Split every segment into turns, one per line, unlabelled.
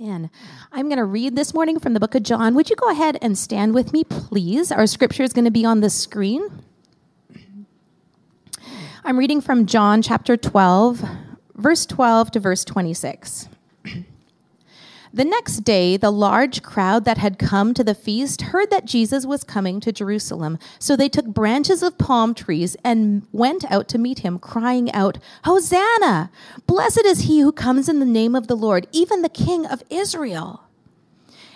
Amen. I'm going to read this morning from the book of John. Would you go ahead and stand with me, please? Our scripture is going to be on the screen. I'm reading from John chapter 12, verse 12 to verse 26. The next day, the large crowd that had come to the feast heard that Jesus was coming to Jerusalem. So they took branches of palm trees and went out to meet him, crying out, Hosanna! Blessed is he who comes in the name of the Lord, even the King of Israel.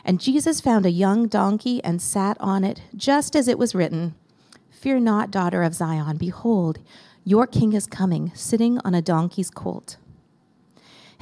And Jesus found a young donkey and sat on it, just as it was written Fear not, daughter of Zion. Behold, your king is coming, sitting on a donkey's colt.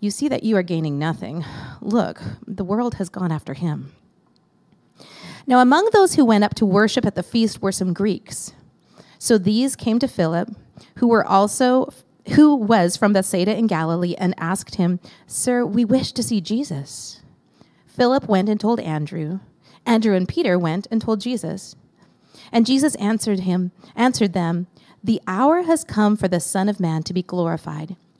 you see that you are gaining nothing. Look, the world has gone after him. Now, among those who went up to worship at the feast were some Greeks. So these came to Philip, who were also who was from Bethsaida in Galilee, and asked him, Sir, we wish to see Jesus. Philip went and told Andrew. Andrew and Peter went and told Jesus. And Jesus answered him, answered them, The hour has come for the Son of Man to be glorified.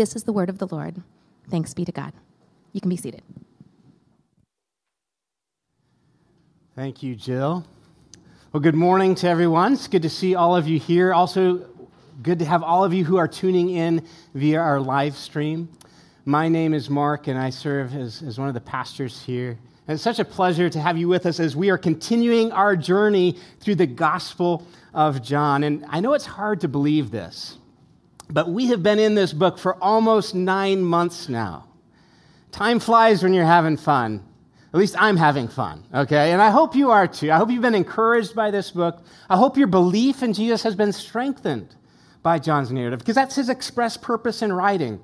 This is the word of the Lord. Thanks be to God. You can be seated.
Thank you, Jill. Well, good morning to everyone. It's good to see all of you here. Also, good to have all of you who are tuning in via our live stream. My name is Mark, and I serve as, as one of the pastors here. And it's such a pleasure to have you with us as we are continuing our journey through the Gospel of John. And I know it's hard to believe this, but we have been in this book for almost nine months now. Time flies when you're having fun. At least I'm having fun, okay? And I hope you are too. I hope you've been encouraged by this book. I hope your belief in Jesus has been strengthened by John's narrative, because that's his express purpose in writing.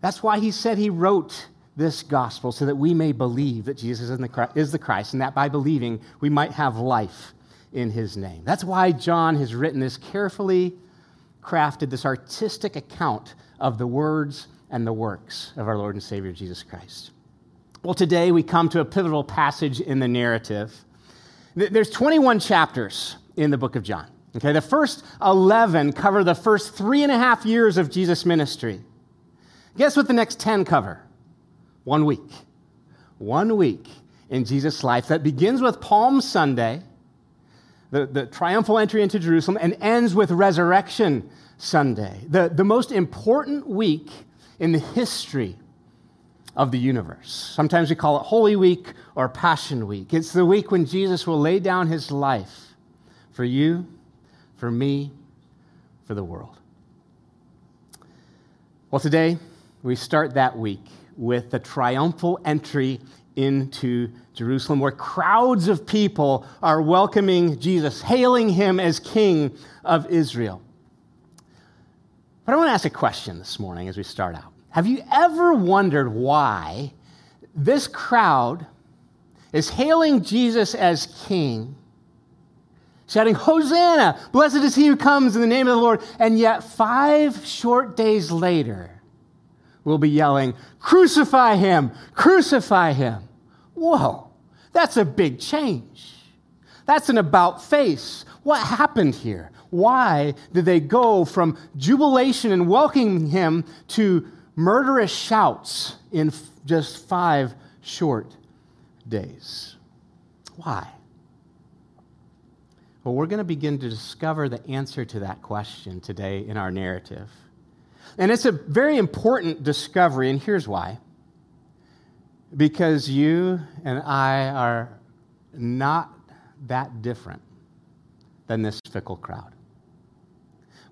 That's why he said he wrote this gospel, so that we may believe that Jesus is the Christ, and that by believing we might have life in his name. That's why John has written this carefully crafted this artistic account of the words and the works of our Lord and Savior Jesus Christ. Well, today we come to a pivotal passage in the narrative. There's 21 chapters in the book of John. Okay, the first 11 cover the first three and a half years of Jesus' ministry. Guess what the next 10 cover? One week. One week in Jesus' life that begins with Palm Sunday the, the triumphal entry into Jerusalem, and ends with Resurrection Sunday, the, the most important week in the history of the universe. Sometimes we call it Holy Week or Passion Week. It's the week when Jesus will lay down his life for you, for me, for the world. Well, today we start that week with the triumphal entry into Jerusalem, where crowds of people are welcoming Jesus, hailing him as King of Israel. But I want to ask a question this morning as we start out. Have you ever wondered why this crowd is hailing Jesus as King, shouting, Hosanna! Blessed is he who comes in the name of the Lord, and yet five short days later, will be yelling, Crucify him! Crucify him! Whoa, that's a big change. That's an about face. What happened here? Why did they go from jubilation and welcoming him to murderous shouts in just five short days? Why? Well, we're going to begin to discover the answer to that question today in our narrative. And it's a very important discovery, and here's why. because you and I are not that different than this fickle crowd.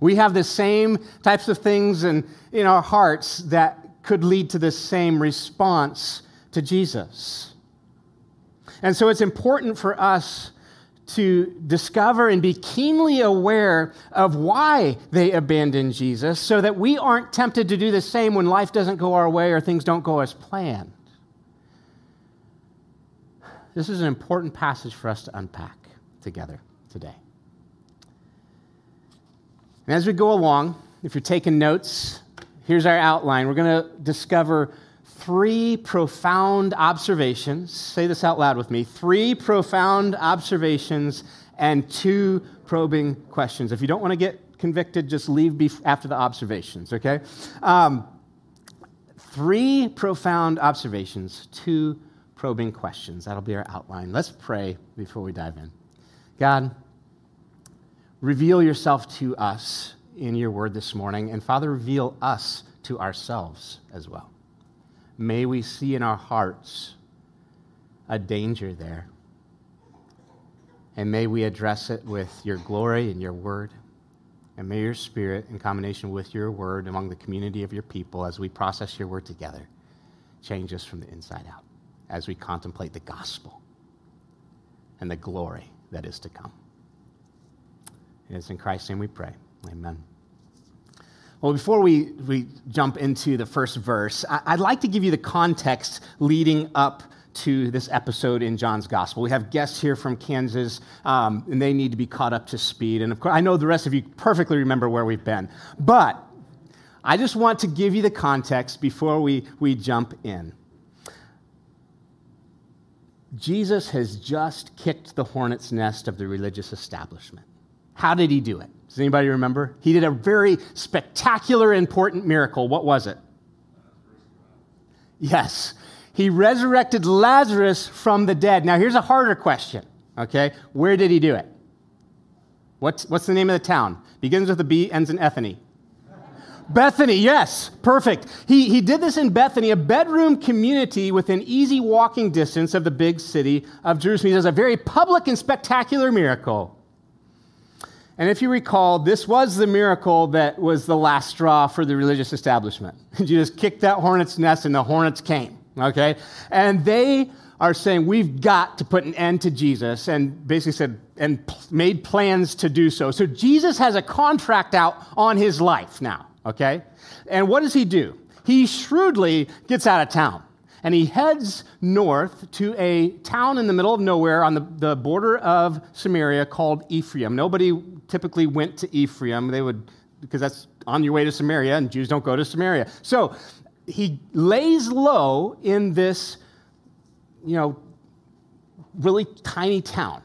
We have the same types of things in, in our hearts that could lead to the same response to Jesus. And so it's important for us to discover and be keenly aware of why they abandoned Jesus so that we aren't tempted to do the same when life doesn't go our way or things don't go as planned. This is an important passage for us to unpack together today. And as we go along, if you're taking notes, here's our outline. We're going to discover three profound observations. Say this out loud with me three profound observations and two probing questions. If you don't want to get convicted, just leave after the observations, okay? Um, three profound observations, two probing questions. That'll be our outline. Let's pray before we dive in. God, reveal yourself to us in your word this morning, and Father, reveal us to ourselves as well. May we see in our hearts a danger there. And may we address it with your glory and your word. And may your spirit, in combination with your word among the community of your people, as we process your word together, change us from the inside out as we contemplate the gospel and the glory that is to come. And it's in Christ's name we pray. Amen. Well, before we, we jump into the first verse, I, would like to give you the context leading up to this episode in John's Gospel. We have guests here from Kansas, um, and they need to be caught up to speed. And of course, I know the rest of you perfectly remember where we've been. But I just want to give you the context before we, we jump in. Jesus has just kicked the hornet's nest of the religious establishment. How did he do it? Does anybody remember? He did a very spectacular, important miracle. What was it? Yes. He resurrected Lazarus from the dead. Now, here's a harder question, okay? Where did he do it? What's, what's the name of the town? Begins with a B, ends in Ethany. Bethany, yes, perfect. He, he did this in Bethany, a bedroom community within easy walking distance of the big city of Jerusalem. He does a very public and spectacular miracle. And if you recall, this was the miracle that was the last straw for the religious establishment. Jesus kicked that hornet's nest and the hornets came, okay? And they are saying, we've got to put an end to Jesus, and basically said, and made plans to do so. So Jesus has a contract out on his life now okay? And what does he do? He shrewdly gets out of town and he heads north to a town in the middle of nowhere on the, the border of Samaria called Ephraim. Nobody typically went to Ephraim. They would, because that's on your way to Samaria, and Jews don't go to Samaria. So he lays low in this, you know, really tiny town.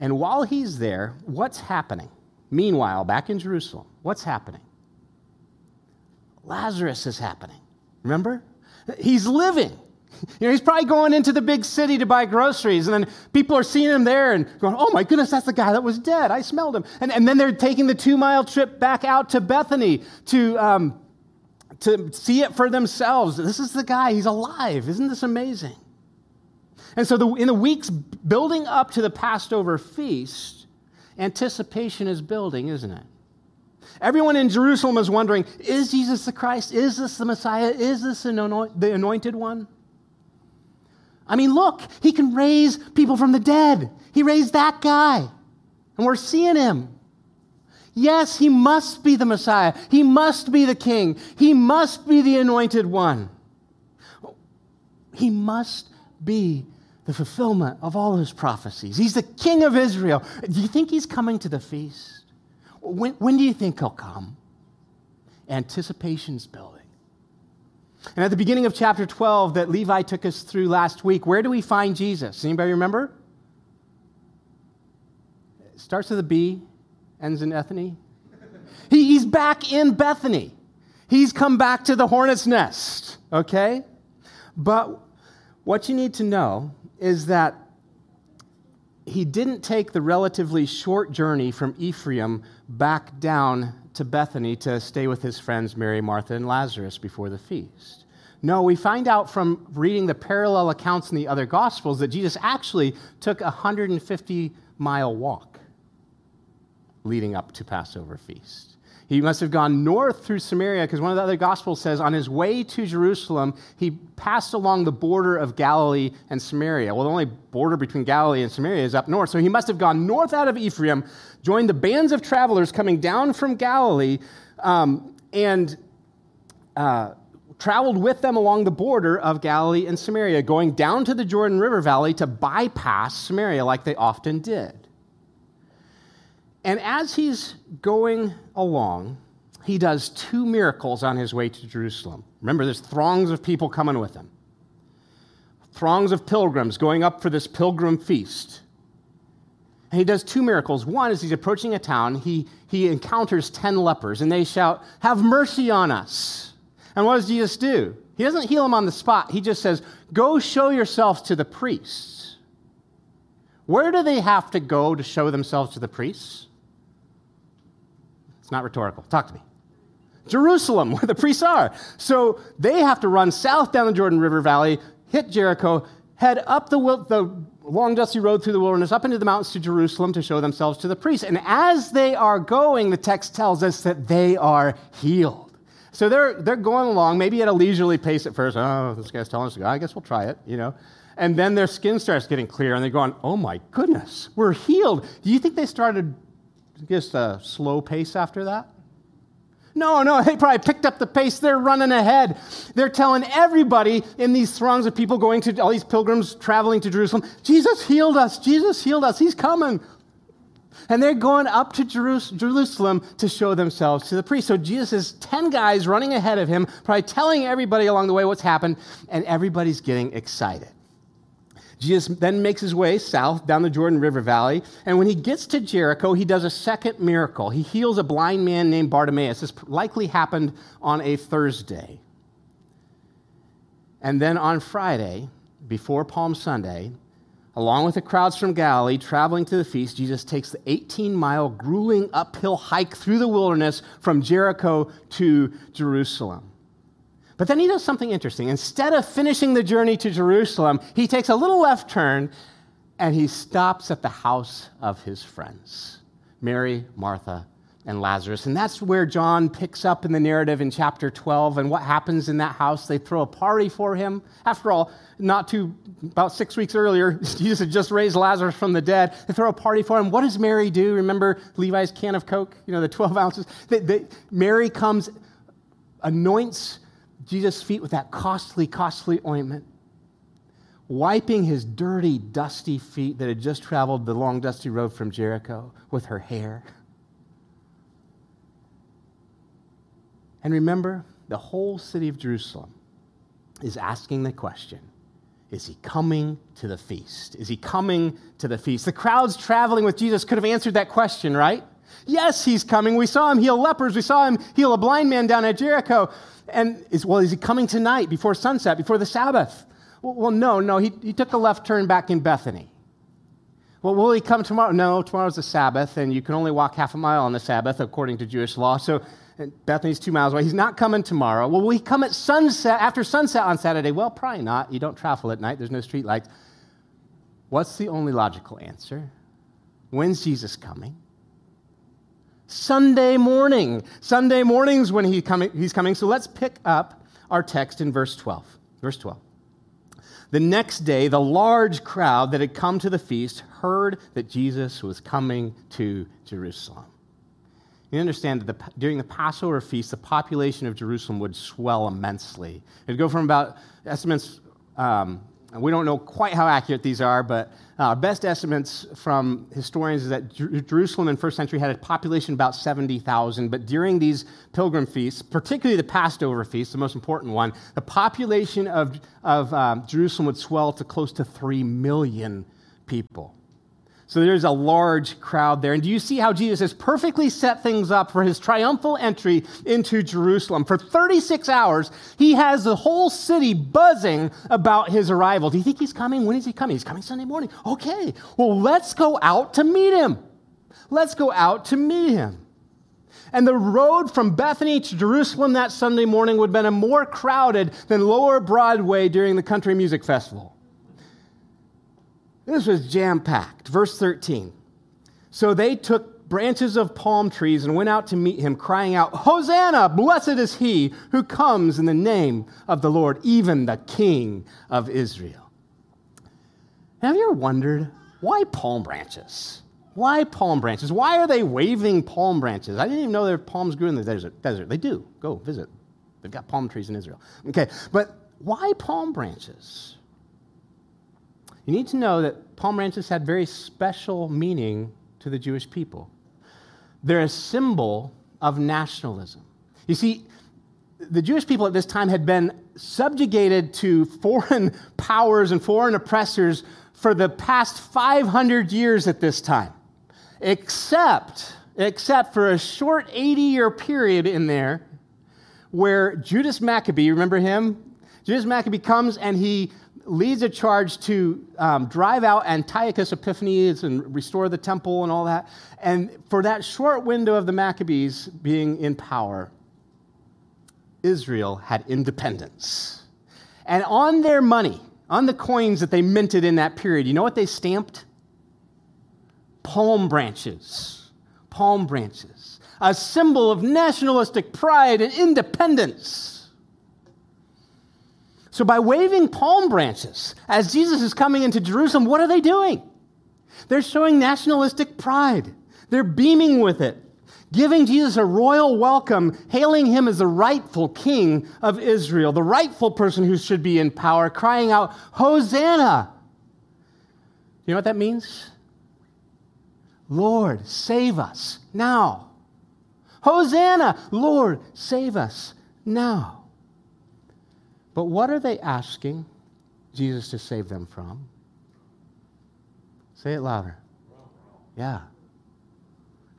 And while he's there, what's happening? Meanwhile, back in Jerusalem, what's happening? Lazarus is happening. Remember? He's living. You know, he's probably going into the big city to buy groceries, and then people are seeing him there and going, Oh my goodness, that's the guy that was dead. I smelled him. And, and then they're taking the two mile trip back out to Bethany to, um, to see it for themselves. This is the guy, he's alive. Isn't this amazing? And so, the, in the weeks building up to the Passover feast, Anticipation is building, isn't it? Everyone in Jerusalem is wondering is Jesus the Christ? Is this the Messiah? Is this the anointed one? I mean, look, he can raise people from the dead. He raised that guy, and we're seeing him. Yes, he must be the Messiah. He must be the king. He must be the anointed one. He must be the fulfillment of all his prophecies. He's the king of Israel. Do you think he's coming to the feast? When, when do you think he'll come? Anticipation's building. And at the beginning of chapter 12 that Levi took us through last week, where do we find Jesus? Anybody remember? It starts with a B, ends in Ethany. He, he's back in Bethany. He's come back to the hornet's nest, okay? But what you need to know is that he didn't take the relatively short journey from Ephraim back down to Bethany to stay with his friends Mary, Martha, and Lazarus before the feast. No, we find out from reading the parallel accounts in the other Gospels that Jesus actually took a 150 mile walk leading up to Passover feast. He must have gone north through Samaria because one of the other Gospels says on his way to Jerusalem, he passed along the border of Galilee and Samaria. Well, the only border between Galilee and Samaria is up north. So he must have gone north out of Ephraim, joined the bands of travelers coming down from Galilee, um, and uh, traveled with them along the border of Galilee and Samaria, going down to the Jordan River Valley to bypass Samaria like they often did. And as he's going along, he does two miracles on his way to Jerusalem. Remember, there's throngs of people coming with him, throngs of pilgrims going up for this pilgrim feast. And he does two miracles. One is he's approaching a town, he, he encounters 10 lepers, and they shout, Have mercy on us. And what does Jesus do? He doesn't heal them on the spot. He just says, Go show yourselves to the priests. Where do they have to go to show themselves to the priests? Not rhetorical. Talk to me. Jerusalem, where the priests are. So they have to run south down the Jordan River Valley, hit Jericho, head up the, the long, dusty road through the wilderness, up into the mountains to Jerusalem to show themselves to the priests. And as they are going, the text tells us that they are healed. So they're, they're going along, maybe at a leisurely pace at first. Oh, this guy's telling us to go. I guess we'll try it, you know. And then their skin starts getting clear, and they're going, oh my goodness, we're healed. Do you think they started just a slow pace after that? No, no, they probably picked up the pace. They're running ahead. They're telling everybody in these throngs of people going to all these pilgrims traveling to Jerusalem, Jesus healed us. Jesus healed us. He's coming. And they're going up to Jerusalem to show themselves to the priest. So Jesus has 10 guys running ahead of him, probably telling everybody along the way what's happened, and everybody's getting excited. Jesus then makes his way south down the Jordan River Valley. And when he gets to Jericho, he does a second miracle. He heals a blind man named Bartimaeus. This likely happened on a Thursday. And then on Friday, before Palm Sunday, along with the crowds from Galilee traveling to the feast, Jesus takes the 18 mile grueling uphill hike through the wilderness from Jericho to Jerusalem. But then he does something interesting. Instead of finishing the journey to Jerusalem, he takes a little left turn and he stops at the house of his friends Mary, Martha, and Lazarus. And that's where John picks up in the narrative in chapter 12. And what happens in that house? They throw a party for him. After all, not too, about six weeks earlier, Jesus had just raised Lazarus from the dead. They throw a party for him. What does Mary do? Remember Levi's can of Coke? You know, the 12 ounces? They, they, Mary comes, anoints Jesus' feet with that costly, costly ointment, wiping his dirty, dusty feet that had just traveled the long, dusty road from Jericho with her hair. And remember, the whole city of Jerusalem is asking the question Is he coming to the feast? Is he coming to the feast? The crowds traveling with Jesus could have answered that question, right? Yes, he's coming. We saw him heal lepers. We saw him heal a blind man down at Jericho. And is, well, is he coming tonight before sunset, before the Sabbath? Well, no, no, he, he took a left turn back in Bethany. Well, will he come tomorrow? No, tomorrow's the Sabbath, and you can only walk half a mile on the Sabbath according to Jewish law. So Bethany's two miles away. He's not coming tomorrow. Well, will he come at sunset, after sunset on Saturday? Well, probably not. You don't travel at night, there's no street lights. What's the only logical answer? When's Jesus coming? Sunday morning. Sunday mornings when he coming, he's coming. So let's pick up our text in verse 12. Verse 12. The next day, the large crowd that had come to the feast heard that Jesus was coming to Jerusalem. You understand that the, during the Passover feast, the population of Jerusalem would swell immensely. It'd go from about estimates um, we don't know quite how accurate these are, but uh, best estimates from historians is that Jer- Jerusalem in first century had a population about 70,000. But during these pilgrim feasts, particularly the Passover feast, the most important one, the population of, of um, Jerusalem would swell to close to 3 million people. So there's a large crowd there. And do you see how Jesus has perfectly set things up for his triumphal entry into Jerusalem? For 36 hours, he has the whole city buzzing about his arrival. Do you think he's coming? When is he coming? He's coming Sunday morning. Okay, well, let's go out to meet him. Let's go out to meet him. And the road from Bethany to Jerusalem that Sunday morning would have been more crowded than Lower Broadway during the Country Music Festival. This was jam packed. Verse 13. So they took branches of palm trees and went out to meet him, crying out, Hosanna! Blessed is he who comes in the name of the Lord, even the King of Israel. Have you ever wondered why palm branches? Why palm branches? Why are they waving palm branches? I didn't even know their palms grew in the desert. desert. They do. Go visit. They've got palm trees in Israel. Okay, but why palm branches? You need to know that palm branches had very special meaning to the Jewish people. They're a symbol of nationalism. You see, the Jewish people at this time had been subjugated to foreign powers and foreign oppressors for the past 500 years at this time, except, except for a short 80 year period in there where Judas Maccabee, remember him? Judas Maccabee comes and he leads a charge to um, drive out Antiochus Epiphanes and restore the temple and all that. And for that short window of the Maccabees being in power, Israel had independence. And on their money, on the coins that they minted in that period, you know what they stamped? Palm branches. Palm branches. A symbol of nationalistic pride and independence. So, by waving palm branches as Jesus is coming into Jerusalem, what are they doing? They're showing nationalistic pride. They're beaming with it, giving Jesus a royal welcome, hailing him as the rightful king of Israel, the rightful person who should be in power, crying out, Hosanna! Do you know what that means? Lord, save us now. Hosanna! Lord, save us now. But what are they asking Jesus to save them from? Say it louder. Yeah.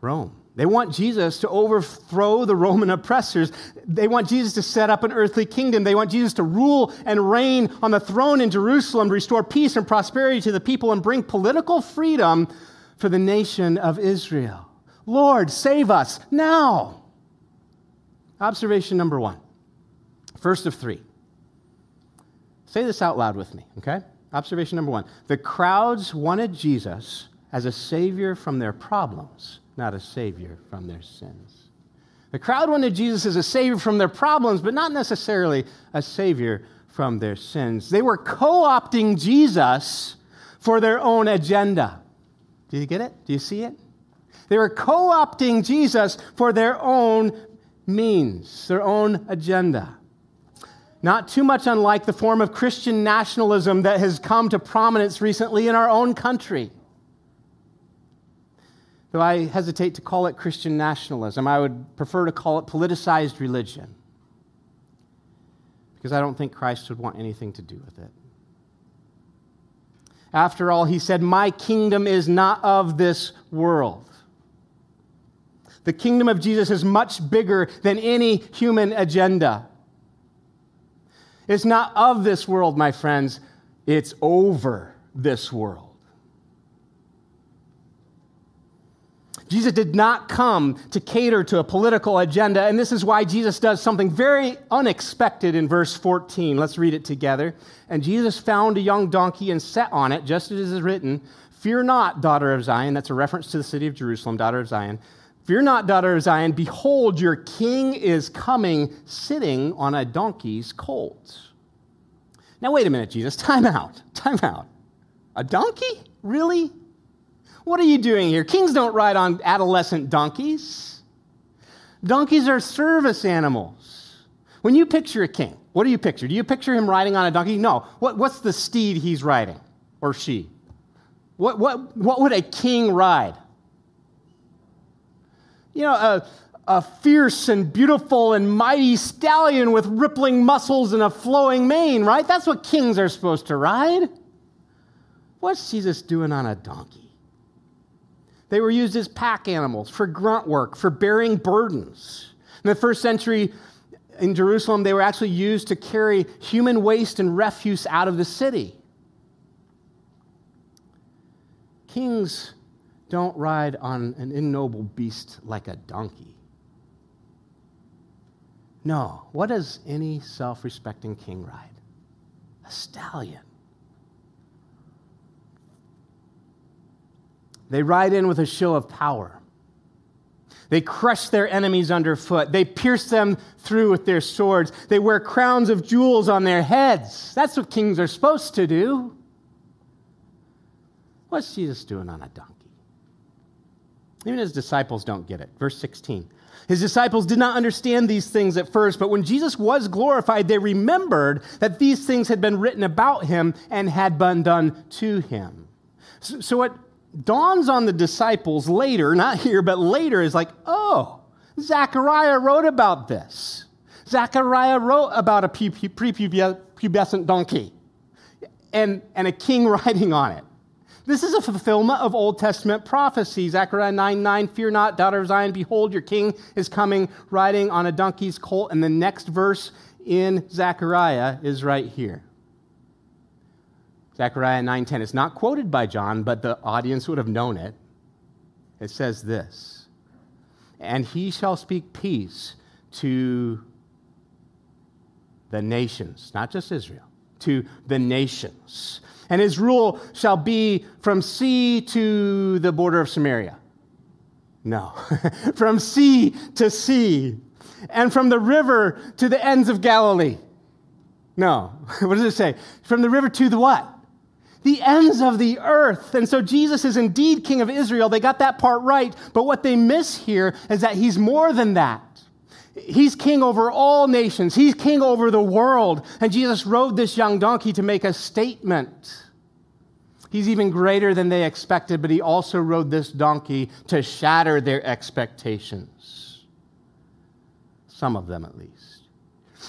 Rome. They want Jesus to overthrow the Roman oppressors. They want Jesus to set up an earthly kingdom. They want Jesus to rule and reign on the throne in Jerusalem, restore peace and prosperity to the people, and bring political freedom for the nation of Israel. Lord, save us now. Observation number one, first of three. Say this out loud with me, okay? Observation number one the crowds wanted Jesus as a savior from their problems, not a savior from their sins. The crowd wanted Jesus as a savior from their problems, but not necessarily a savior from their sins. They were co opting Jesus for their own agenda. Do you get it? Do you see it? They were co opting Jesus for their own means, their own agenda not too much unlike the form of Christian nationalism that has come to prominence recently in our own country. Though I hesitate to call it Christian nationalism, I would prefer to call it politicized religion. Because I don't think Christ would want anything to do with it. After all, he said, My kingdom is not of this world. The kingdom of Jesus is much bigger than any human agenda. It's not of this world, my friends, it's over this world. Jesus did not come to cater to a political agenda, and this is why Jesus does something very unexpected in verse 14. Let's read it together. And Jesus found a young donkey and sat on it, just as it is written Fear not, daughter of Zion. That's a reference to the city of Jerusalem, daughter of Zion. Fear not, daughter of Zion. Behold, your king is coming, sitting on a donkey's colt. Now, wait a minute, Jesus. Time out. Time out. A donkey? Really? What are you doing here? Kings don't ride on adolescent donkeys. Donkeys are service animals. When you picture a king, what do you picture? Do you picture him riding on a donkey? No. What, what's the steed he's riding? Or she? What, what, what would a king ride? You know, a, a fierce and beautiful and mighty stallion with rippling muscles and a flowing mane, right? That's what kings are supposed to ride. What's Jesus doing on a donkey? They were used as pack animals for grunt work, for bearing burdens. In the first century in Jerusalem, they were actually used to carry human waste and refuse out of the city. Kings don't ride on an ignoble beast like a donkey. No. What does any self respecting king ride? A stallion. They ride in with a show of power. They crush their enemies underfoot. They pierce them through with their swords. They wear crowns of jewels on their heads. That's what kings are supposed to do. What's Jesus doing on a donkey? Even his disciples don't get it. Verse 16. His disciples did not understand these things at first, but when Jesus was glorified, they remembered that these things had been written about him and had been done to him. So, so what dawns on the disciples later, not here, but later, is like, oh, Zechariah wrote about this. Zechariah wrote about a prepubescent donkey and, and a king riding on it. This is a fulfillment of Old Testament prophecy. Zechariah 9 9, Fear not, daughter of Zion, behold, your king is coming riding on a donkey's colt. And the next verse in Zechariah is right here. Zechariah 9:10. It's not quoted by John, but the audience would have known it. It says this: "And he shall speak peace to the nations, not just Israel, to the nations and his rule shall be from sea to the border of Samaria. No, from sea to sea, and from the river to the ends of Galilee. No, what does it say? From the river to the what? The ends of the earth. And so Jesus is indeed king of Israel. They got that part right. But what they miss here is that he's more than that. He's king over all nations, he's king over the world. And Jesus rode this young donkey to make a statement. He's even greater than they expected, but he also rode this donkey to shatter their expectations. Some of them, at least.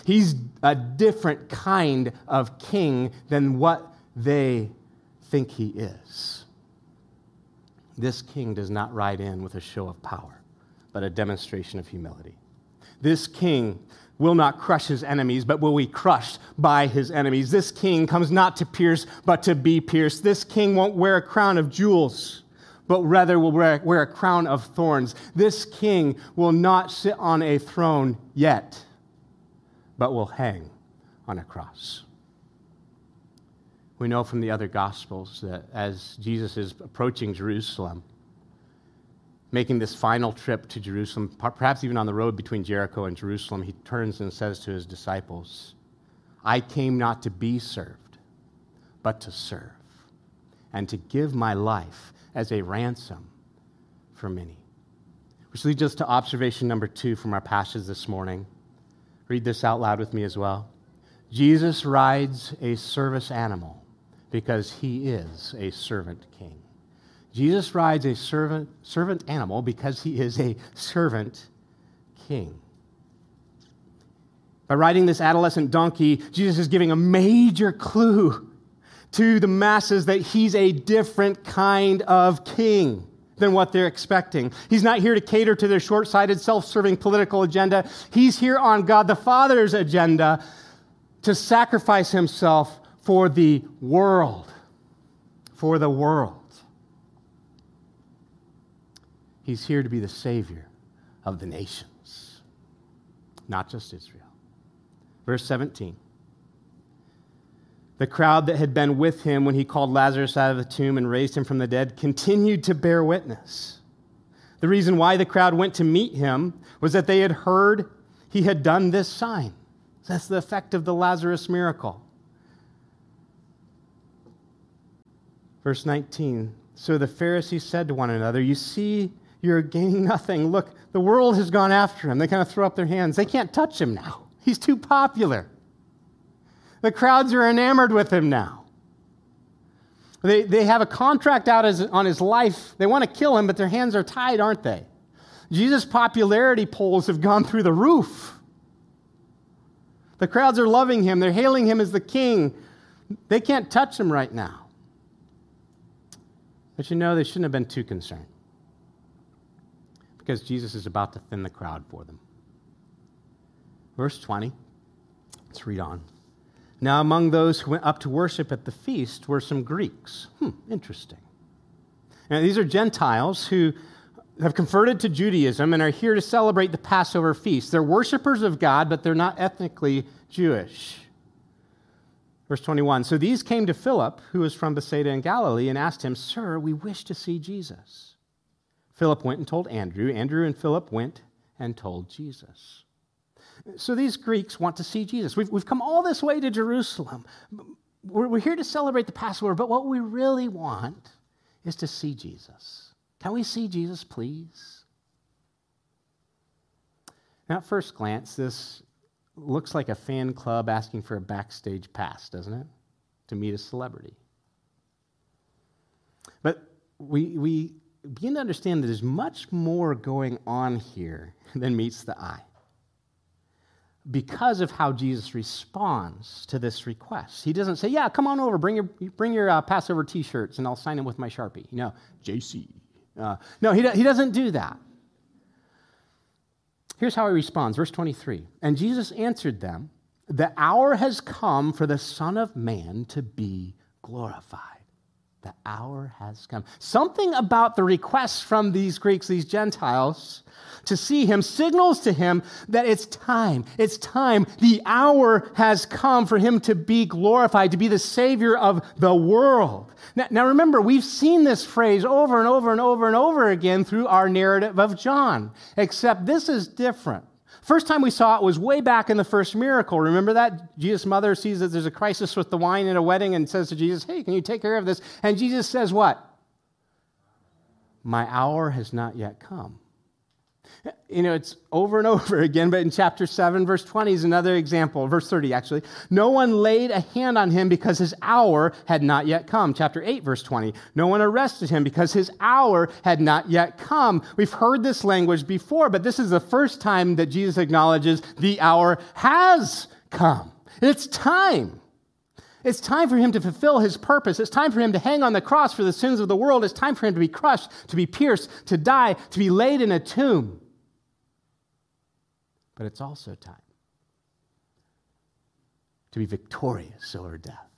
He's a different kind of king than what they think he is. This king does not ride in with a show of power, but a demonstration of humility. This king will not crush his enemies, but will be crushed by his enemies. This king comes not to pierce, but to be pierced. This king won't wear a crown of jewels, but rather will wear, wear a crown of thorns. This king will not sit on a throne yet, but will hang on a cross. We know from the other Gospels that as Jesus is approaching Jerusalem, making this final trip to Jerusalem, perhaps even on the road between Jericho and Jerusalem, he turns and says to his disciples, I came not to be served, but to serve, and to give my life as a ransom for many. Which leads us to observation number two from our passage this morning. Read this out loud with me as well. Jesus rides a service animal because he is a servant king. Jesus rides a servant, servant animal because he is a servant king. By riding this adolescent donkey, Jesus is giving a major clue to the masses that he's a different kind of king than what they're expecting. He's not here to cater to their short sighted, self serving political agenda. He's here on God the Father's agenda to sacrifice himself for the world. For the world. He's here to be the Savior of the nations, not just Israel. Verse 17. The crowd that had been with him when he called Lazarus out of the tomb and raised him from the dead continued to bear witness. The reason why the crowd went to meet him was that they had heard he had done this sign. That's the effect of the Lazarus miracle. Verse 19 So the Pharisees said to one another, You see you're gaining nothing. Look, the world has gone after him. They kind of throw up their hands. They can't touch him now. He's too popular. The crowds are enamored with him now. They, they have a contract out as, on his life. They want to kill him, but their hands are tied, aren't they? Jesus' popularity polls have gone through the roof. The crowds are loving him, they're hailing him as the king. They can't touch him right now. But you know, they shouldn't have been too concerned because Jesus is about to thin the crowd for them. Verse 20, let's read on. Now, among those who went up to worship at the feast were some Greeks. Hmm, interesting. Now, these are Gentiles who have converted to Judaism and are here to celebrate the Passover feast. They're worshipers of God, but they're not ethnically Jewish. Verse 21 So these came to Philip, who was from Bethsaida in Galilee, and asked him, Sir, we wish to see Jesus. Philip went and told Andrew. Andrew and Philip went and told Jesus. So these Greeks want to see Jesus. We've, we've come all this way to Jerusalem. We're, we're here to celebrate the Passover, but what we really want is to see Jesus. Can we see Jesus, please? Now, at first glance, this looks like a fan club asking for a backstage pass, doesn't it? To meet a celebrity. But we, we begin to understand that there's much more going on here than meets the eye because of how Jesus responds to this request. He doesn't say, Yeah, come on over, bring your, bring your uh, Passover t shirts, and I'll sign them with my Sharpie. You know, JC. Uh, no, he, he doesn't do that. Here's how he responds, verse 23. And Jesus answered them, The hour has come for the Son of Man to be glorified. The hour has come. Something about the requests from these Greeks, these Gentiles, to see him signals to him that it's time. It's time. The hour has come for him to be glorified, to be the Savior of the world. Now, now, remember, we've seen this phrase over and over and over and over again through our narrative of John, except this is different. First time we saw it was way back in the first miracle. Remember that? Jesus' mother sees that there's a crisis with the wine in a wedding and says to Jesus, Hey, can you take care of this? And Jesus says, What? My hour has not yet come. You know, it's over and over again, but in chapter 7, verse 20 is another example, verse 30 actually. No one laid a hand on him because his hour had not yet come. Chapter 8, verse 20. No one arrested him because his hour had not yet come. We've heard this language before, but this is the first time that Jesus acknowledges the hour has come. It's time. It's time for him to fulfill his purpose. It's time for him to hang on the cross for the sins of the world. It's time for him to be crushed, to be pierced, to die, to be laid in a tomb but it's also time to be victorious over death,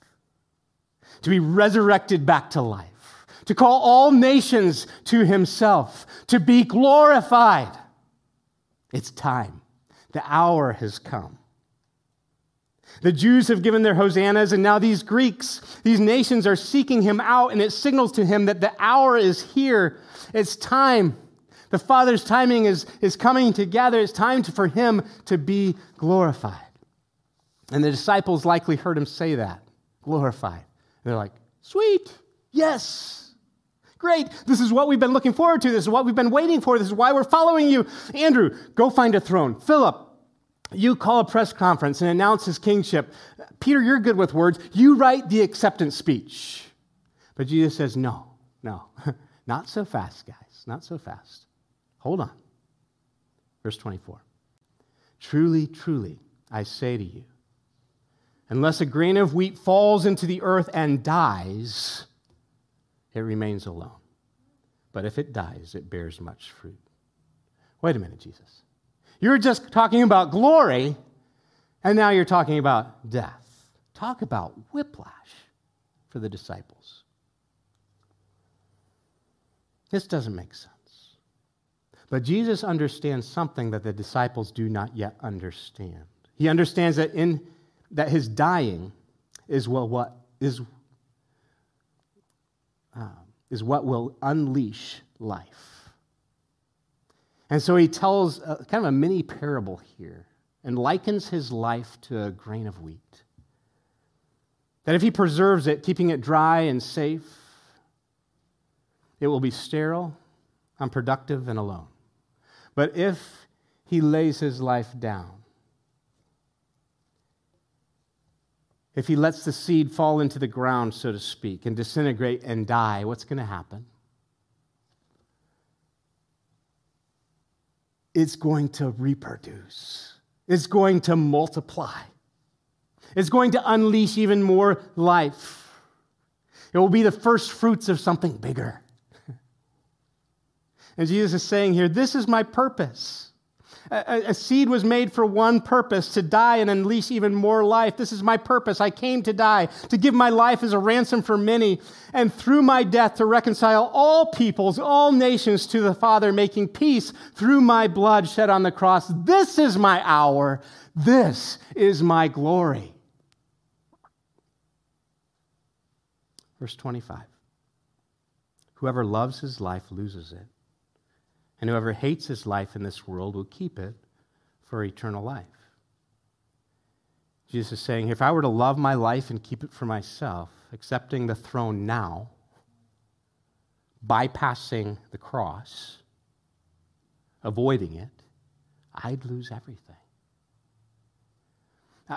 to be resurrected back to life, to call all nations to himself, to be glorified. It's time. The hour has come. The Jews have given their hosannas, and now these Greeks, these nations are seeking him out, and it signals to him that the hour is here. It's time. The Father's timing is, is coming together. It's time to, for him to be glorified. And the disciples likely heard him say that glorified. they're like, sweet, yes, great. This is what we've been looking forward to. This is what we've been waiting for. This is why we're following you. Andrew, go find a throne. Philip, you call a press conference and announce his kingship. Peter, you're good with words. You write the acceptance speech. But Jesus says, no, no, not so fast, guys, not so fast. Hold on. Verse 24. Truly, truly, I say to you, unless a grain of wheat falls into the earth and dies, it remains alone. But if it dies, it bears much fruit. Wait a minute, Jesus. You were just talking about glory, and now you're talking about death. Talk about whiplash for the disciples. This doesn't make sense. But Jesus understands something that the disciples do not yet understand. He understands that in that his dying is well, what is uh, is what will unleash life. And so he tells a, kind of a mini parable here and likens his life to a grain of wheat. That if he preserves it, keeping it dry and safe, it will be sterile, unproductive, and alone. But if he lays his life down, if he lets the seed fall into the ground, so to speak, and disintegrate and die, what's going to happen? It's going to reproduce, it's going to multiply, it's going to unleash even more life. It will be the first fruits of something bigger. And Jesus is saying here, This is my purpose. A, a, seed was made for one purpose to die and unleash even more life. This is my purpose. I came to die, to give my life as a ransom for many, and through my death to reconcile all peoples, all nations to the Father, making peace through my blood shed on the cross. This is my hour. This is my glory. Verse 25 Whoever loves his life loses it and whoever hates his life in this world will keep it for eternal life. Jesus is saying, if I were to love my life and keep it for myself, accepting the throne now, bypassing the cross, avoiding it, I'd lose everything.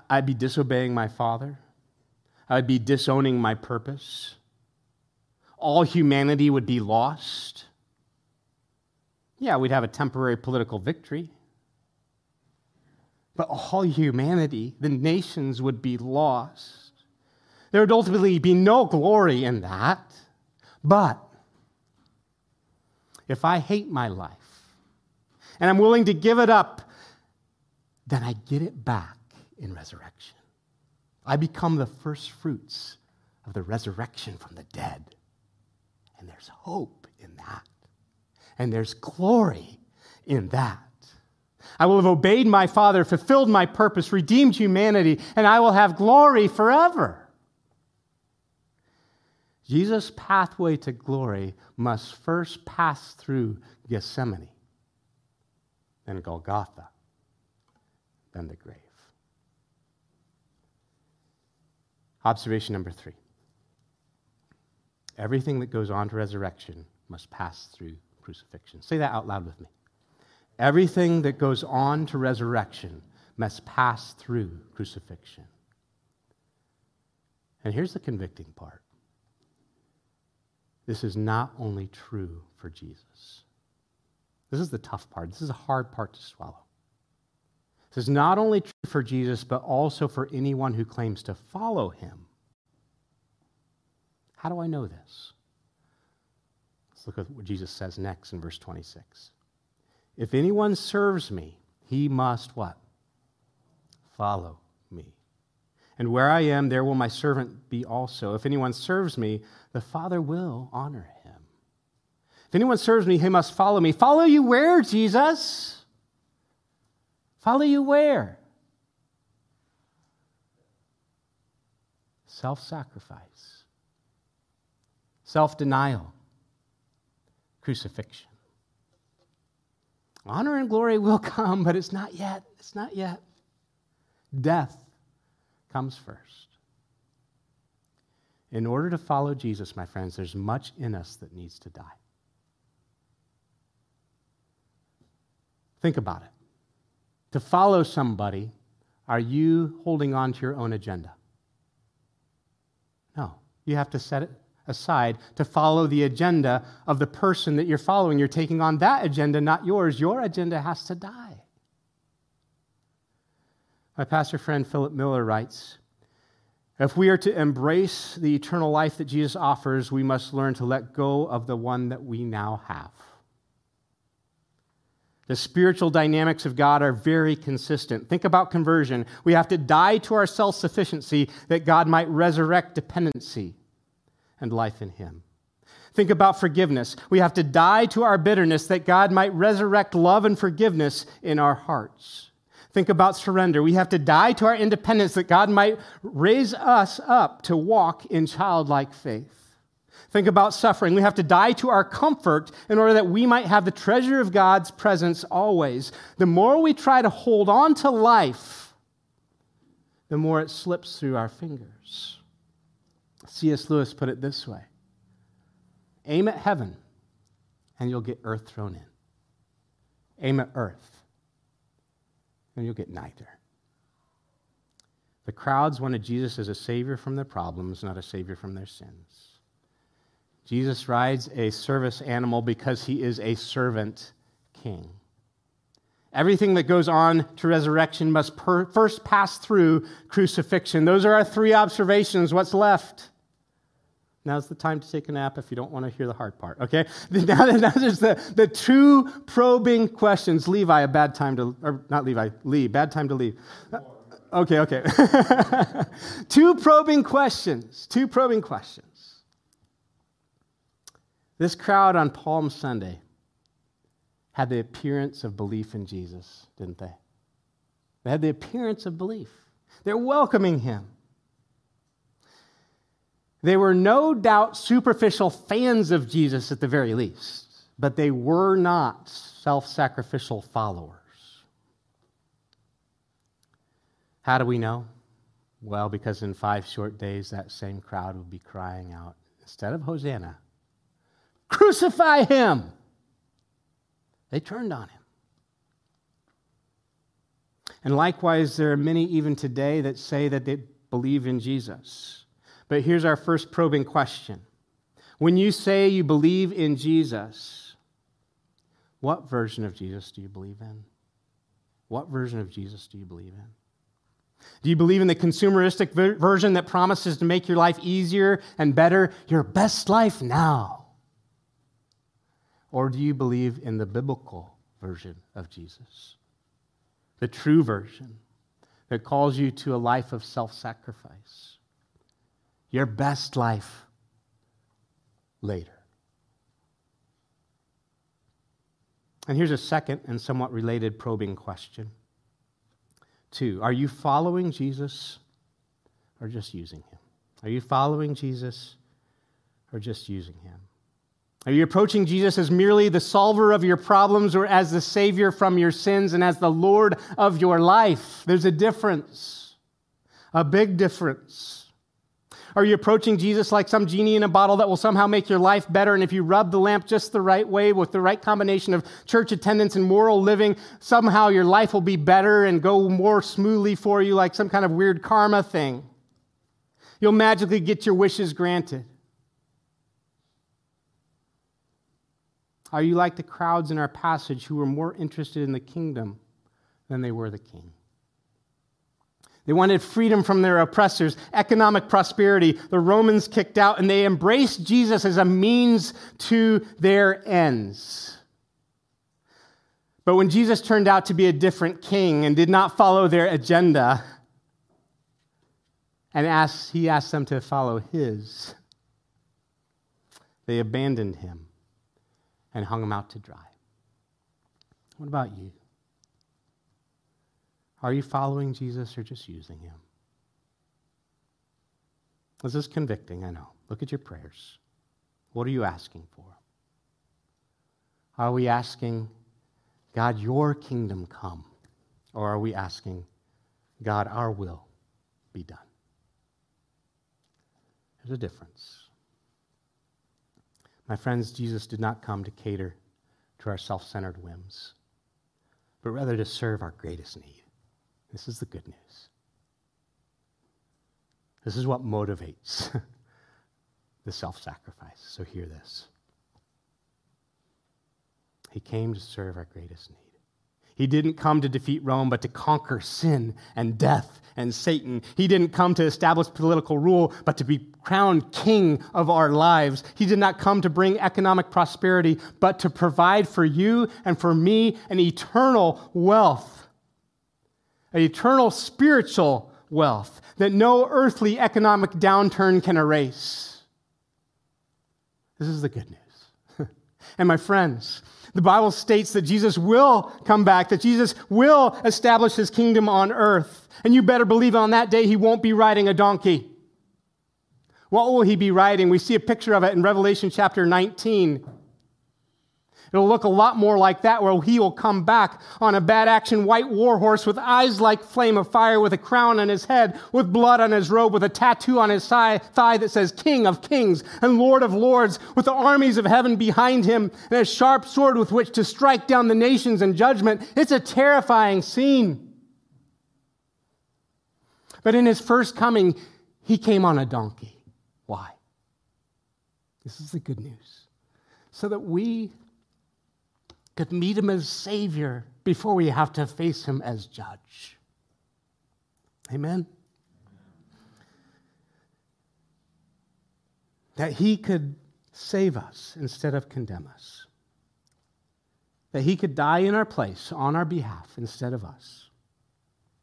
I'd be disobeying my Father. I'd be disowning my purpose. All humanity would be lost. Yeah, we'd have a temporary political victory. But all humanity, the nations would be lost. There would ultimately be no glory in that. But if I hate my life and I'm willing to give it up, then I get it back in resurrection. I become the first fruits of the resurrection from the dead. And there's hope in that and there's glory in that. I will have obeyed my Father, fulfilled my purpose, redeemed humanity, and I will have glory forever. Jesus' pathway to glory must first pass through Gethsemane, then Golgotha, then the grave. Observation number three everything that goes on to resurrection must pass through crucifixion. Say that out loud with me. Everything that goes on to resurrection must pass through crucifixion. And here's the convicting part this is not only true for Jesus. This is the tough part. This is a hard part to swallow. This is not only true for Jesus, but also for anyone who claims to follow him. How do I know this? Let's look at what Jesus says next in verse 26. If anyone serves me, he must what? Follow me. And where I am, there will my servant be also. If anyone serves me, the Father will honor him. If anyone serves me, he must follow me. Follow you where, Jesus? Follow you where? Self sacrifice, self denial crucifixion. Honor and glory will come, but it's not yet. It's not yet. Death comes first. In order to follow Jesus, my friends, there's much in us that needs to die. Think about it. To follow somebody, are you holding on to your own agenda? No. You have to set it aside to follow the agenda of the person that you're following. You're taking on that agenda, not yours. Your agenda has to die. My pastor friend Philip Miller writes If we are to embrace the eternal life that Jesus offers, we must learn to let go of the one that we now have. The spiritual dynamics of God are very consistent. Think about conversion. We have to die to our self sufficiency that God might resurrect dependency and life in Him. Think about forgiveness. We have to die to our bitterness that God might resurrect love and forgiveness in our hearts. Think about surrender. We have to die to our independence that God might raise us up to walk in childlike faith. Think about suffering. We have to die to our comfort in order that we might have the treasure of God's presence always. The more we try to hold on to life, the more it slips through our fingers. C.S. Lewis put it this way Aim at heaven, and you'll get earth thrown in. Aim at earth, and you'll get neither. The crowds wanted Jesus as a savior from their problems, not a savior from their sins. Jesus rides a service animal because he is a servant king. Everything that goes on to resurrection must per- first pass through crucifixion. Those are our three observations. What's left? Now's the time to take a nap if you don't want to hear the hard part, okay? Now, now there's the, the two probing questions. Levi, a bad time to, or not Levi, Lee, bad time to leave. Uh, okay, okay. two probing questions. Two probing questions. This crowd on Palm Sunday had the appearance of belief in Jesus, didn't they? They had the appearance of belief. They're welcoming him. They were no doubt superficial fans of Jesus at the very least, but they were not self sacrificial followers. How do we know? Well, because in five short days, that same crowd would be crying out, instead of Hosanna, crucify him! They turned on him. And likewise, there are many even today that say that they believe in Jesus but here's our first probing question When you say you believe in Jesus, what version of Jesus do you believe in? What version of Jesus do you believe in? Do you believe in the consumeristic ver- version that promises to make your life easier and better, your best life now? Or do you believe in the biblical version of Jesus? The true version that calls you to a life of self sacrifice? Your best life later. And here's a second and somewhat related probing question. Two, are you following Jesus or just using him? Are you following Jesus or just using him? Are you approaching Jesus as merely the solver of your problems or as the Savior from your sins and as the Lord of your life? There's a difference, a big difference. Are you approaching Jesus like some genie in a bottle that will somehow make your life better? And if you rub the lamp just the right way with the right combination of church attendance and moral living, somehow your life will be better and go more smoothly for you, like some kind of weird karma thing? You'll magically get your wishes granted. Are you like the crowds in our passage who were more interested in the kingdom than they were the king? They wanted freedom from their oppressors, economic prosperity. The Romans kicked out, and they embraced Jesus as a means to their ends. But when Jesus turned out to be a different king and did not follow their agenda, and asked, he asked them to follow his, they abandoned him and hung him out to dry. What about you? Are you following Jesus or just using him? This is convicting, I know. Look at your prayers. What are you asking for? Are we asking, God, your kingdom come? Or are we asking, God, our will be done? There's a difference. My friends, Jesus did not come to cater to our self centered whims, but rather to serve our greatest need. This is the good news. This is what motivates the self sacrifice. So hear this. He came to serve our greatest need. He didn't come to defeat Rome, but to conquer sin and death and Satan. He didn't come to establish political rule, but to be crowned king of our lives. He did not come to bring economic prosperity, but to provide for you and for me an eternal wealth an eternal spiritual wealth that no earthly economic downturn can erase. This is the good news. and my friends, the Bible states that Jesus will come back, that Jesus will establish his kingdom on earth. And you better believe on that day he won't be riding a donkey. What will he be riding? We see a picture of it in Revelation chapter 19. It'll look a lot more like that, where he will come back on a bad action white war horse with eyes like flame of fire, with a crown on his head, with blood on his robe, with a tattoo on his thigh that says King of Kings and Lord of Lords, with the armies of heaven behind him, and a sharp sword with which to strike down the nations in judgment. It's a terrifying scene. But in his first coming, he came on a donkey. Why? This is the good news. So that we meet him as Savior before we have to face him as judge. Amen? that he could save us instead of condemn us, that he could die in our place on our behalf instead of us.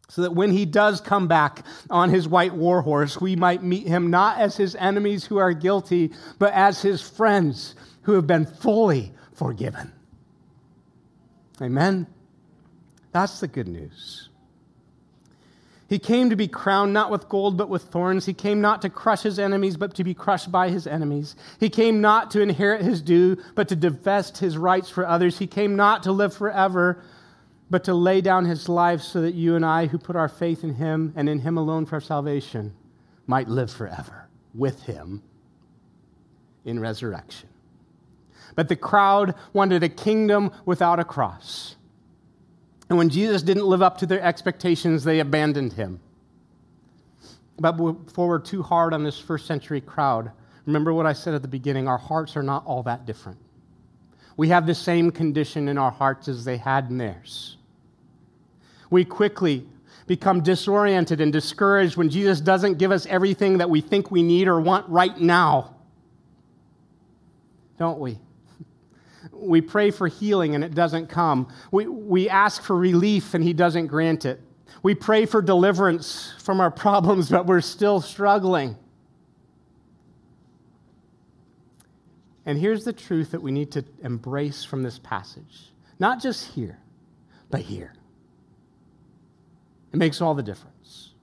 So that when he does come back on his white war horse, we might meet him not as his enemies who are guilty, but as his friends who have been fully forgiven. Amen. That's the good news. He came to be crowned not with gold, but with thorns. He came not to crush his enemies, but to be crushed by his enemies. He came not to inherit his due, but to divest his rights for others. He came not to live forever, but to lay down his life so that you and I, who put our faith in him and in him alone for our salvation, might live forever with him in resurrection. But the crowd wanted a kingdom without a cross. And when Jesus didn't live up to their expectations, they abandoned him. But before we're too hard on this first century crowd, remember what I said at the beginning our hearts are not all that different. We have the same condition in our hearts as they had in theirs. We quickly become disoriented and discouraged when Jesus doesn't give us everything that we think we need or want right now. Don't we? We pray for healing and it doesn't come. We, we ask for relief and He doesn't grant it. We pray for deliverance from our problems, but we're still struggling. And here's the truth that we need to embrace from this passage not just here, but here. It makes all the difference.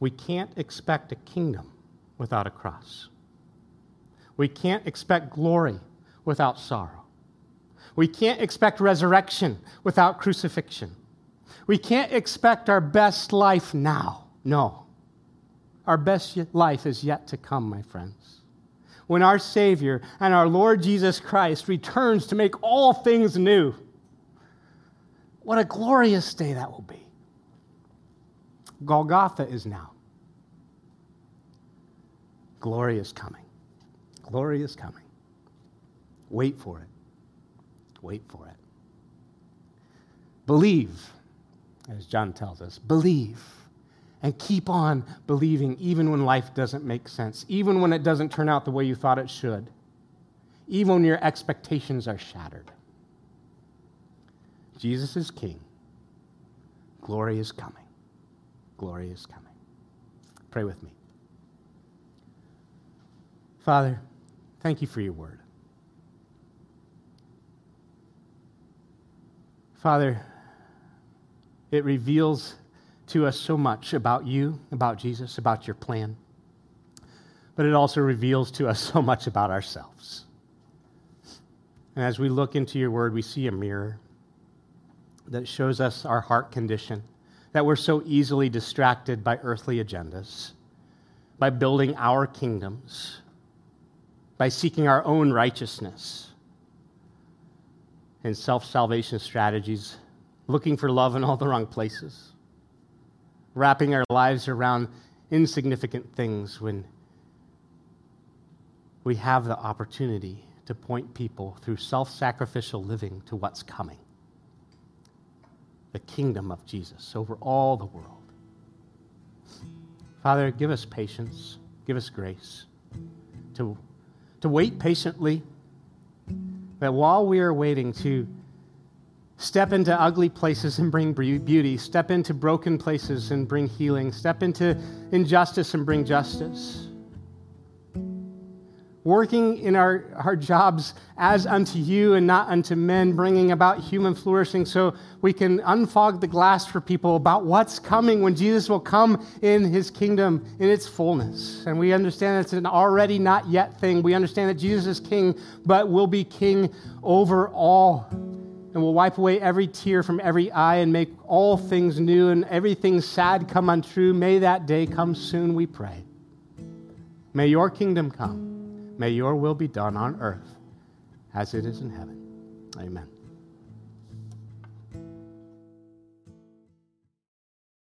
We can't expect a kingdom without a cross. We can't expect glory without sorrow. We can't expect resurrection without crucifixion. We can't expect our best life now. No. Our best life is yet to come, my friends. When our Savior and our Lord Jesus Christ returns to make all things new, what a glorious day that will be. Golgotha is now. Glory is coming. Glory is coming. Wait for it. Wait for it. Believe, as John tells us, believe and keep on believing even when life doesn't make sense, even when it doesn't turn out the way you thought it should, even when your expectations are shattered. Jesus is king. Glory is coming. Glory is coming. Pray with me. Father, thank you for your word. Father, it reveals to us so much about you, about Jesus, about your plan. But it also reveals to us so much about ourselves. And as we look into your word, we see a mirror that shows us our heart condition, that we're so easily distracted by earthly agendas, by building our kingdoms, by seeking our own righteousness and self salvation strategies, looking for love in all the wrong places wrapping our lives around insignificant things when we have the opportunity to point people through self sacrificial living to what's coming the kingdom of Jesus over all the world. Father, give us patience, give us grace to, to wait patiently, that while we are waiting to Step into ugly places and bring beauty. Step into broken places and bring healing. Step into injustice and bring justice. Working in our, our jobs as unto you and not unto men, bringing about human flourishing so we can unfog the glass for people about what's coming when Jesus will come in his kingdom in its fullness. And we understand it's an already not yet thing. We understand that Jesus is king, but will be king over all and will wipe away every tear from every eye and make all things new and everything sad come untrue. May that day come soon, we pray. May your kingdom come. May your will be done on earth as it is in heaven. Amen.